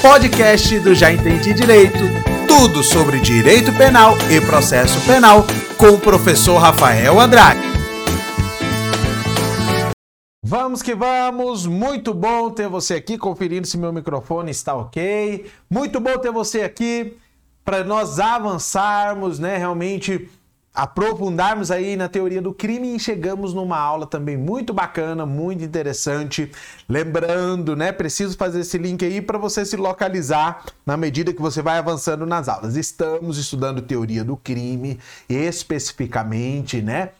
podcast do Já Entendi Direito. Tudo sobre direito penal e processo penal com o professor Rafael Andrade. Vamos que vamos, muito bom ter você aqui, conferindo se meu microfone está ok. Muito bom ter você aqui para nós avançarmos, né, realmente aprofundarmos aí na teoria do crime e chegamos numa aula também muito bacana, muito interessante. Lembrando, né, preciso fazer esse link aí para você se localizar na medida que você vai avançando nas aulas. Estamos estudando teoria do crime, especificamente, né,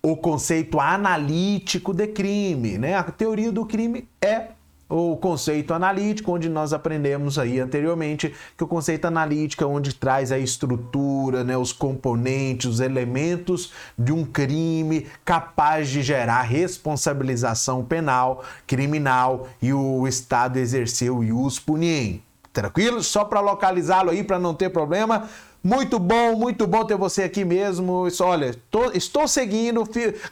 o conceito analítico de crime, né? A teoria do crime é o conceito analítico, onde nós aprendemos aí anteriormente que o conceito analítico é onde traz a estrutura, né, os componentes, os elementos de um crime capaz de gerar responsabilização penal, criminal e o Estado exercer o ius puniem. Tranquilo? Só para localizá-lo aí, para não ter problema, muito bom, muito bom ter você aqui mesmo. Isso, olha, tô, estou seguindo,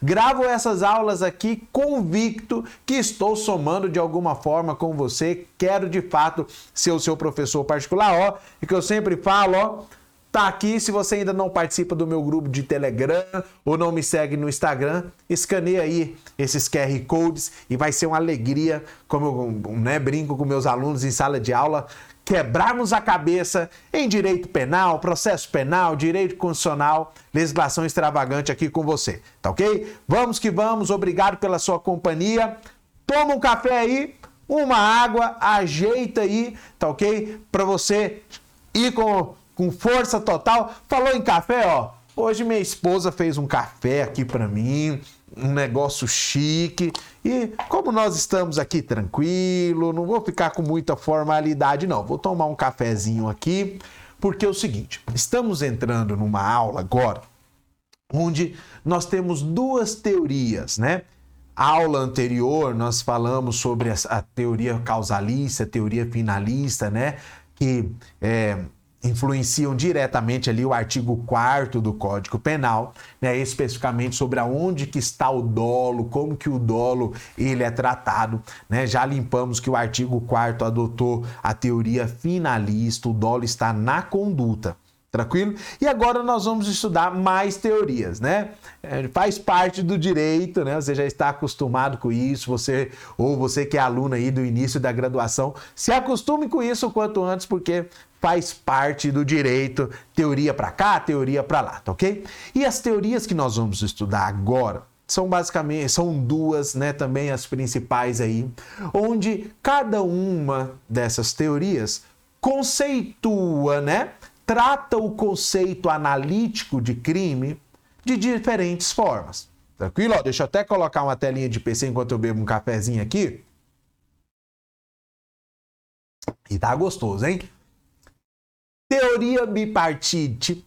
gravo essas aulas aqui convicto que estou somando de alguma forma com você. Quero de fato ser o seu professor particular, ó, e que eu sempre falo, ó, tá aqui. Se você ainda não participa do meu grupo de Telegram ou não me segue no Instagram, escaneia aí esses QR Codes e vai ser uma alegria, como eu né, brinco com meus alunos em sala de aula, quebrarmos a cabeça em direito penal, processo penal, direito constitucional, legislação extravagante aqui com você, tá ok? Vamos que vamos, obrigado pela sua companhia. Toma um café aí, uma água, ajeita aí, tá ok? Para você ir com, com força total. Falou em café, ó. Hoje minha esposa fez um café aqui para mim um negócio chique. E como nós estamos aqui tranquilo, não vou ficar com muita formalidade, não. Vou tomar um cafezinho aqui, porque é o seguinte: estamos entrando numa aula agora onde nós temos duas teorias, né? aula anterior nós falamos sobre a, teoria causalista, a teoria finalista, né? Que é, influenciam diretamente ali o artigo 4 do Código Penal, né, especificamente sobre aonde que está o dolo, como que o dolo ele é tratado, né? Já limpamos que o artigo 4 adotou a teoria finalista, o dolo está na conduta. Tranquilo? E agora nós vamos estudar mais teorias, né? É, faz parte do direito, né? Você já está acostumado com isso, você ou você que é aluno aí do início da graduação, se acostume com isso o quanto antes, porque faz parte do direito, teoria para cá, teoria para lá, tá ok? E as teorias que nós vamos estudar agora são basicamente são duas, né, também as principais aí, onde cada uma dessas teorias conceitua, né, trata o conceito analítico de crime de diferentes formas. Tranquilo? Ó, deixa eu até colocar uma telinha de PC enquanto eu bebo um cafezinho aqui. E tá gostoso, hein? Teoria bipartite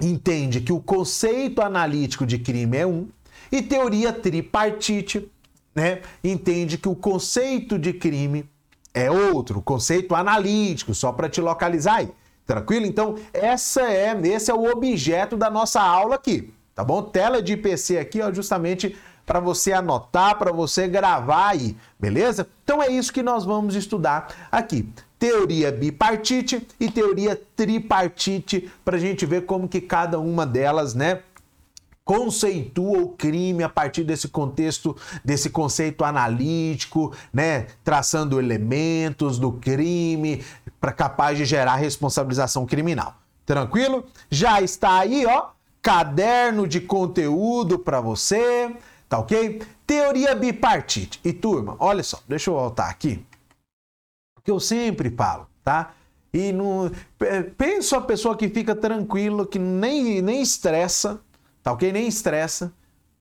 entende que o conceito analítico de crime é um, e teoria tripartite né, entende que o conceito de crime é outro, conceito analítico, só para te localizar aí. Tranquilo? Então, essa é, esse é o objeto da nossa aula aqui, tá bom? Tela de PC aqui, ó, justamente para você anotar, para você gravar aí, beleza? Então é isso que nós vamos estudar aqui. Teoria bipartite e teoria tripartite, para a gente ver como que cada uma delas, né, conceitua o crime a partir desse contexto, desse conceito analítico, né, traçando elementos do crime para capaz de gerar responsabilização criminal. Tranquilo? Já está aí, ó, caderno de conteúdo para você, tá OK? Teoria bipartite. E turma, olha só, deixa eu voltar aqui. Que eu sempre falo, tá? E não penso a pessoa que fica tranquilo, que nem nem estressa, Tá ok? Nem estressa.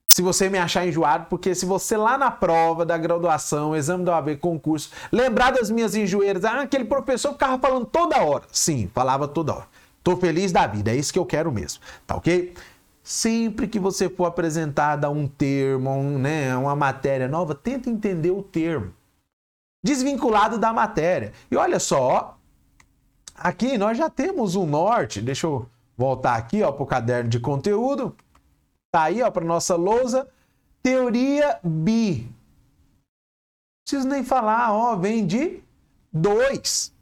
Se você me achar enjoado, porque se você lá na prova da graduação, exame da OAB, concurso, lembrar das minhas enjoeiras, ah, aquele professor ficava falando toda hora. Sim, falava toda hora. Tô feliz da vida, é isso que eu quero mesmo. Tá ok? Sempre que você for apresentar um termo, um, né, uma matéria nova, tenta entender o termo. Desvinculado da matéria. E olha só, aqui nós já temos um norte. Deixa eu voltar aqui para o caderno de conteúdo. Tá aí, para nossa lousa. Teoria bi. Preciso nem falar, ó, vem de 2.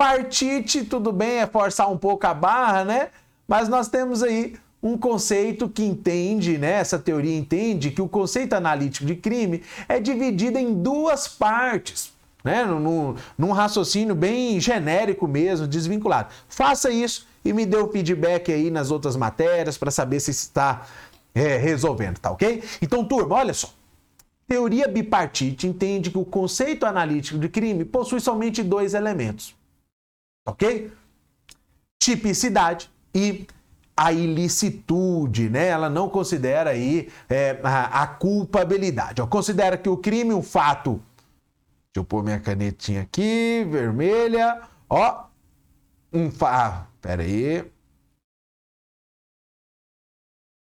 Bipartite, tudo bem, é forçar um pouco a barra, né? Mas nós temos aí um conceito que entende, né? Essa teoria entende que o conceito analítico de crime é dividido em duas partes, né? Num, num raciocínio bem genérico mesmo, desvinculado. Faça isso e me dê o feedback aí nas outras matérias para saber se está é, resolvendo, tá ok? Então, turma, olha só. Teoria bipartite entende que o conceito analítico de crime possui somente dois elementos, ok? Tipicidade e a ilicitude, né? Ela não considera aí é, a, a, culpabilidade. Ó, considera que o crime, um fato. Deixa eu pôr minha canetinha aqui, vermelha. Ó, um fato. Ah, pera aí.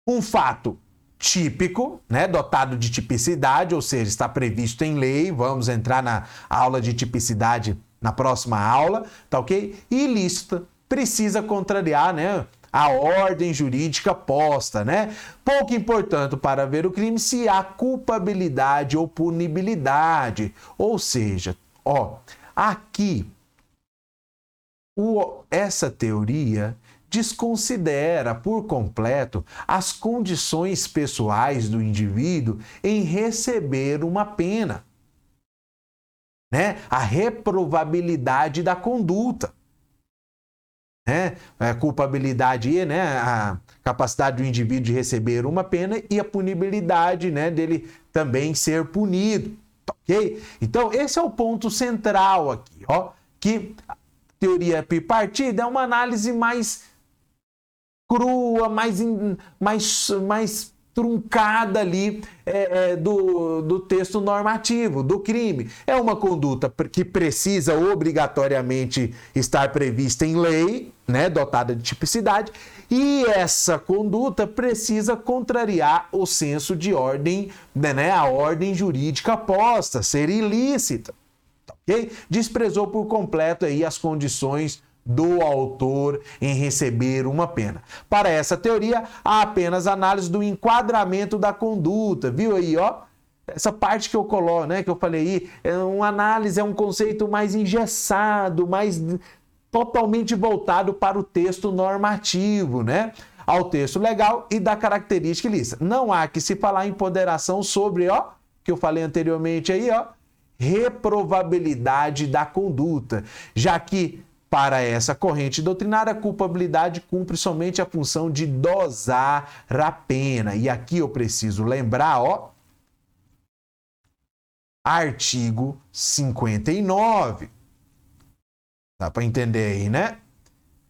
Um fato típico, né, dotado de tipicidade, ou seja, está previsto em lei. Vamos entrar na aula de tipicidade na próxima aula, tá ok? Ilícita, precisa contrariar, né, a ordem jurídica posta, né? Pouco importante para ver o crime se há culpabilidade ou punibilidade. Ou seja, ó, aqui o, essa teoria desconsidera por completo as condições pessoais do indivíduo em receber uma pena, né? A reprovabilidade da conduta né? A culpabilidade, né? A capacidade do indivíduo de receber uma pena e a punibilidade, né? Dele também ser punido, ok? Então esse é o ponto central aqui, ó, que a teoria bipartida é uma análise mais crua, mais, mais, mais truncada ali é, é, do, do texto normativo, do crime. É uma conduta que precisa obrigatoriamente estar prevista em lei, né, dotada de tipicidade, e essa conduta precisa contrariar o senso de ordem, né, a ordem jurídica posta, ser ilícita. Tá ok? Desprezou por completo aí as condições do autor em receber uma pena. Para essa teoria, há apenas análise do enquadramento da conduta, viu aí, ó? Essa parte que eu coloco, né, que eu falei aí, é uma análise, é um conceito mais engessado, mais totalmente voltado para o texto normativo, né? Ao texto legal e da característica ilícita. Não há que se falar em ponderação sobre, ó, que eu falei anteriormente aí, ó, reprovabilidade da conduta, já que para essa corrente doutrinária, a culpabilidade cumpre somente a função de dosar a pena. E aqui eu preciso lembrar, ó, artigo 59. Dá para entender aí, né?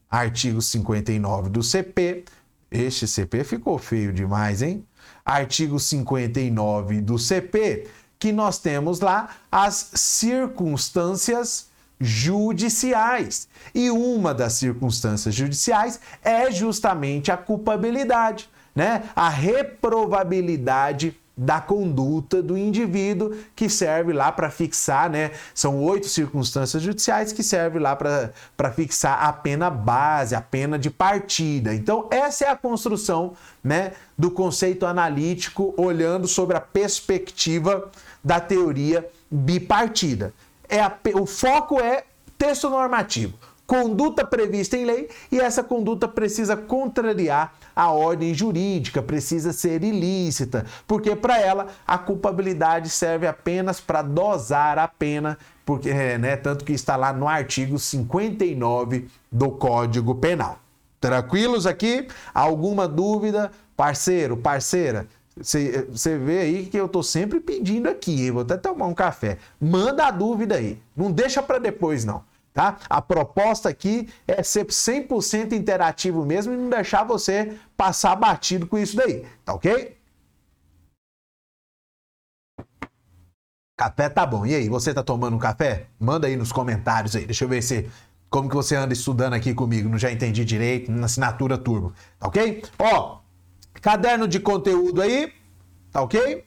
Artigo 59 do CP. Este CP ficou feio demais, hein? Artigo 59 do CP, que nós temos lá as circunstâncias judiciais. E uma das circunstâncias judiciais é justamente a culpabilidade, né? A reprovabilidade da conduta do indivíduo que serve lá para fixar, né? São oito circunstâncias judiciais que servem lá para fixar a pena base, a pena de partida. Então, essa é a construção, né, do conceito analítico olhando sobre a perspectiva da teoria bipartida é a, o foco é texto normativo, conduta prevista em lei e essa conduta precisa contrariar a ordem jurídica, precisa ser ilícita, porque para ela a culpabilidade serve apenas para dosar a pena, porque é, né, tanto que está lá no artigo 59 do Código Penal. Tranquilos aqui? Alguma dúvida? Parceiro, parceira, você vê aí que eu tô sempre pedindo aqui, vou até tomar um café. Manda a dúvida aí, não deixa para depois não, tá? A proposta aqui é ser 100% interativo mesmo e não deixar você passar batido com isso daí, tá ok? Café tá bom. E aí, você tá tomando um café? Manda aí nos comentários aí. Deixa eu ver se como que você anda estudando aqui comigo. Não já entendi direito, na assinatura turbo, tá ok? Ó, Caderno de conteúdo aí, tá ok?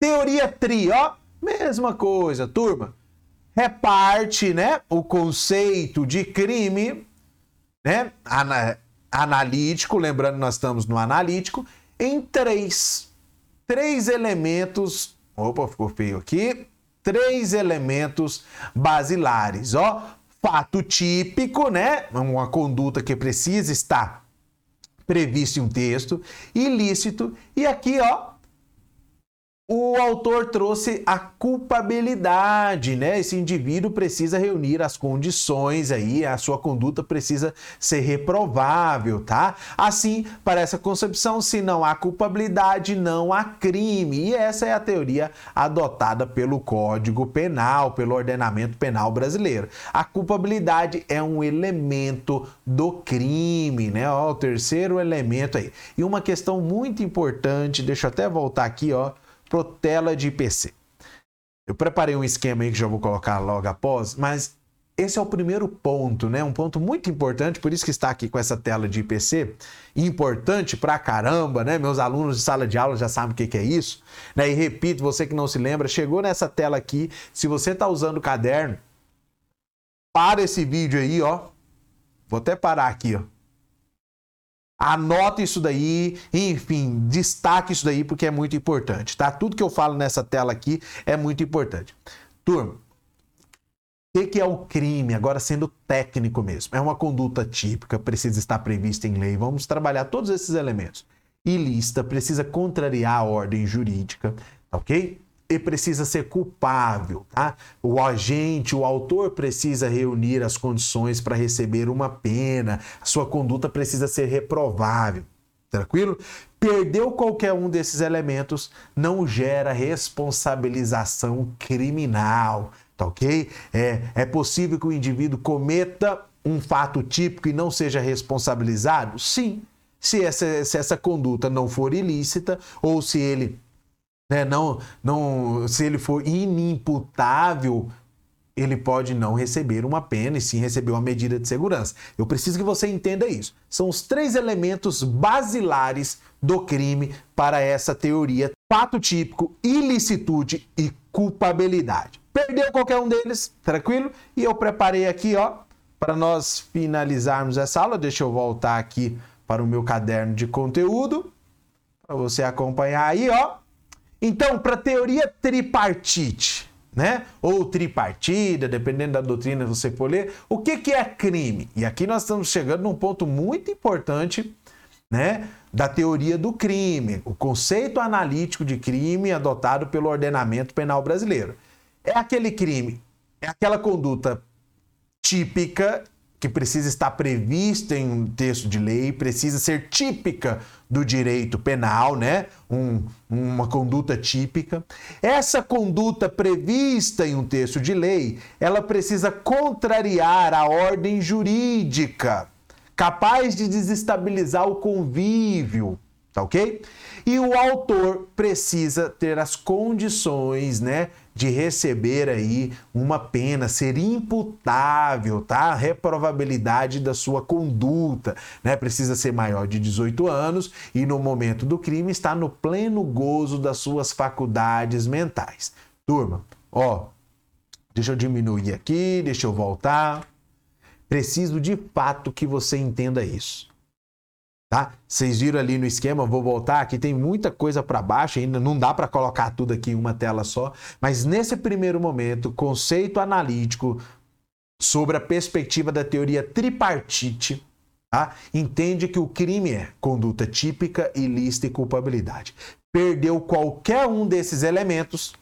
Teoria tri, ó, mesma coisa, turma. Reparte, né, o conceito de crime, né, ana, analítico, lembrando nós estamos no analítico, em três, três elementos. Opa, ficou feio aqui. Três elementos basilares, ó. fato típico, né? Uma conduta que precisa estar prevista em um texto, ilícito, e aqui, ó, o autor trouxe a culpabilidade, né? Esse indivíduo precisa reunir as condições aí, a sua conduta precisa ser reprovável, tá? Assim, para essa concepção, se não há culpabilidade, não há crime. E essa é a teoria adotada pelo Código Penal, pelo ordenamento penal brasileiro. A culpabilidade é um elemento do crime, né? Ó, o terceiro elemento aí. E uma questão muito importante, deixa eu até voltar aqui, ó tela de IPC. Eu preparei um esquema aí que já vou colocar logo após, mas esse é o primeiro ponto, né? Um ponto muito importante, por isso que está aqui com essa tela de IPC, importante pra caramba, né? Meus alunos de sala de aula já sabem o que, que é isso, né? E repito, você que não se lembra, chegou nessa tela aqui, se você está usando o caderno, para esse vídeo aí, ó. Vou até parar aqui, ó. Anota isso daí, enfim, destaque isso daí porque é muito importante, tá? Tudo que eu falo nessa tela aqui é muito importante. Turma, o que é o crime? Agora sendo técnico mesmo. É uma conduta típica, precisa estar prevista em lei. Vamos trabalhar todos esses elementos. Ilícita, precisa contrariar a ordem jurídica, ok? E precisa ser culpável, tá? O agente, o autor precisa reunir as condições para receber uma pena, sua conduta precisa ser reprovável. Tranquilo? Perdeu qualquer um desses elementos, não gera responsabilização criminal, tá ok? É, é possível que o indivíduo cometa um fato típico e não seja responsabilizado? Sim. Se essa, se essa conduta não for ilícita ou se ele né? Não, não, se ele for inimputável, ele pode não receber uma pena e sim receber uma medida de segurança. Eu preciso que você entenda isso. São os três elementos basilares do crime para essa teoria: fato típico, ilicitude e culpabilidade. Perdeu qualquer um deles, tranquilo? E eu preparei aqui, ó, para nós finalizarmos essa aula. Deixa eu voltar aqui para o meu caderno de conteúdo para você acompanhar aí, ó. Então, para a teoria tripartite, né? Ou tripartida, dependendo da doutrina que você for ler, o que, que é crime? E aqui nós estamos chegando num ponto muito importante, né? Da teoria do crime, o conceito analítico de crime adotado pelo ordenamento penal brasileiro. É aquele crime, é aquela conduta típica que precisa estar prevista em um texto de lei, precisa ser típica do direito penal, né? Um, uma conduta típica. Essa conduta prevista em um texto de lei, ela precisa contrariar a ordem jurídica, capaz de desestabilizar o convívio, tá ok? E o autor precisa ter as condições, né, de receber aí uma pena, ser imputável, tá? A reprovabilidade da sua conduta, né? Precisa ser maior de 18 anos e no momento do crime está no pleno gozo das suas faculdades mentais. Turma, ó, deixa eu diminuir aqui, deixa eu voltar. Preciso de fato que você entenda isso tá? Vocês viram ali no esquema, vou voltar, aqui tem muita coisa para baixo ainda, não dá para colocar tudo aqui em uma tela só, mas nesse primeiro momento, conceito analítico sobre a perspectiva da teoria tripartite, tá? Entende que o crime é conduta típica, ilícita e culpabilidade. Perdeu qualquer um desses elementos,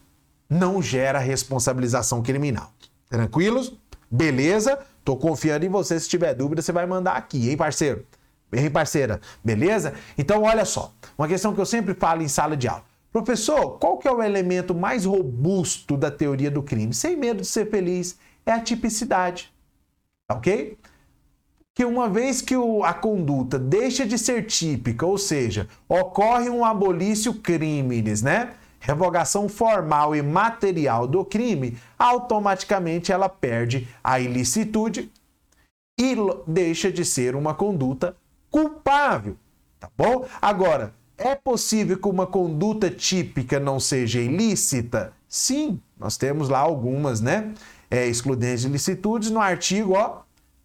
não gera responsabilização criminal. Tranquilos? Beleza? Tô confiando em você. Se tiver dúvida, você vai mandar aqui, hein, parceiro? Bem, parceira, beleza? Então, olha só, uma questão que eu sempre falo em sala de aula. Professor, qual que é o elemento mais robusto da teoria do crime? Sem medo de ser feliz, é a tipicidade. Ok? Que uma vez que o, a conduta deixa de ser típica, ou seja, ocorre um abolício crimes, né? Revogação formal e material do crime, automaticamente ela perde a ilicitude e deixa de ser uma conduta culpável, tá bom? Agora, é possível que uma conduta típica não seja ilícita? Sim, nós temos lá algumas, né? É, excludentes de ilicitudes no artigo ó,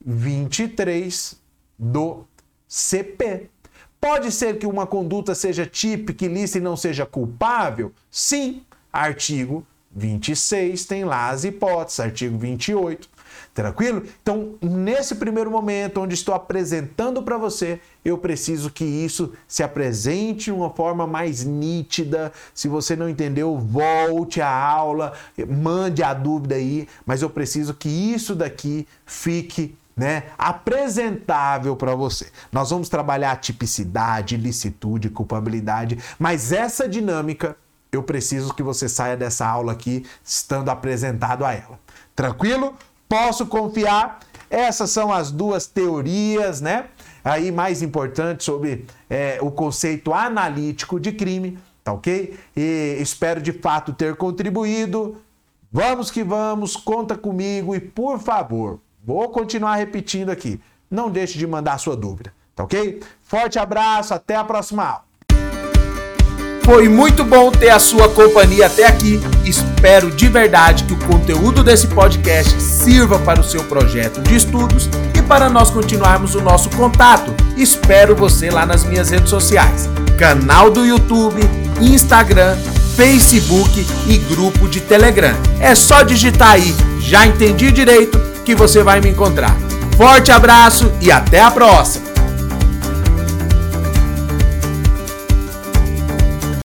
23 do CP. Pode ser que uma conduta seja típica, ilícita e não seja culpável? Sim, artigo 26 tem lá as hipóteses, artigo 28. Tranquilo? Então, nesse primeiro momento, onde estou apresentando para você, eu preciso que isso se apresente de uma forma mais nítida. Se você não entendeu, volte à aula, mande a dúvida aí, mas eu preciso que isso daqui fique né, apresentável para você. Nós vamos trabalhar tipicidade, licitude, culpabilidade, mas essa dinâmica eu preciso que você saia dessa aula aqui estando apresentado a ela. Tranquilo? Posso confiar? Essas são as duas teorias, né? Aí mais importantes sobre é, o conceito analítico de crime, tá ok? E espero de fato ter contribuído. Vamos que vamos, conta comigo e por favor, vou continuar repetindo aqui. Não deixe de mandar sua dúvida, tá ok? Forte abraço, até a próxima aula. Foi muito bom ter a sua companhia até aqui. Espero de verdade que o conteúdo desse podcast sirva para o seu projeto de estudos e para nós continuarmos o nosso contato. Espero você lá nas minhas redes sociais: canal do YouTube, Instagram, Facebook e grupo de Telegram. É só digitar aí, já entendi direito, que você vai me encontrar. Forte abraço e até a próxima!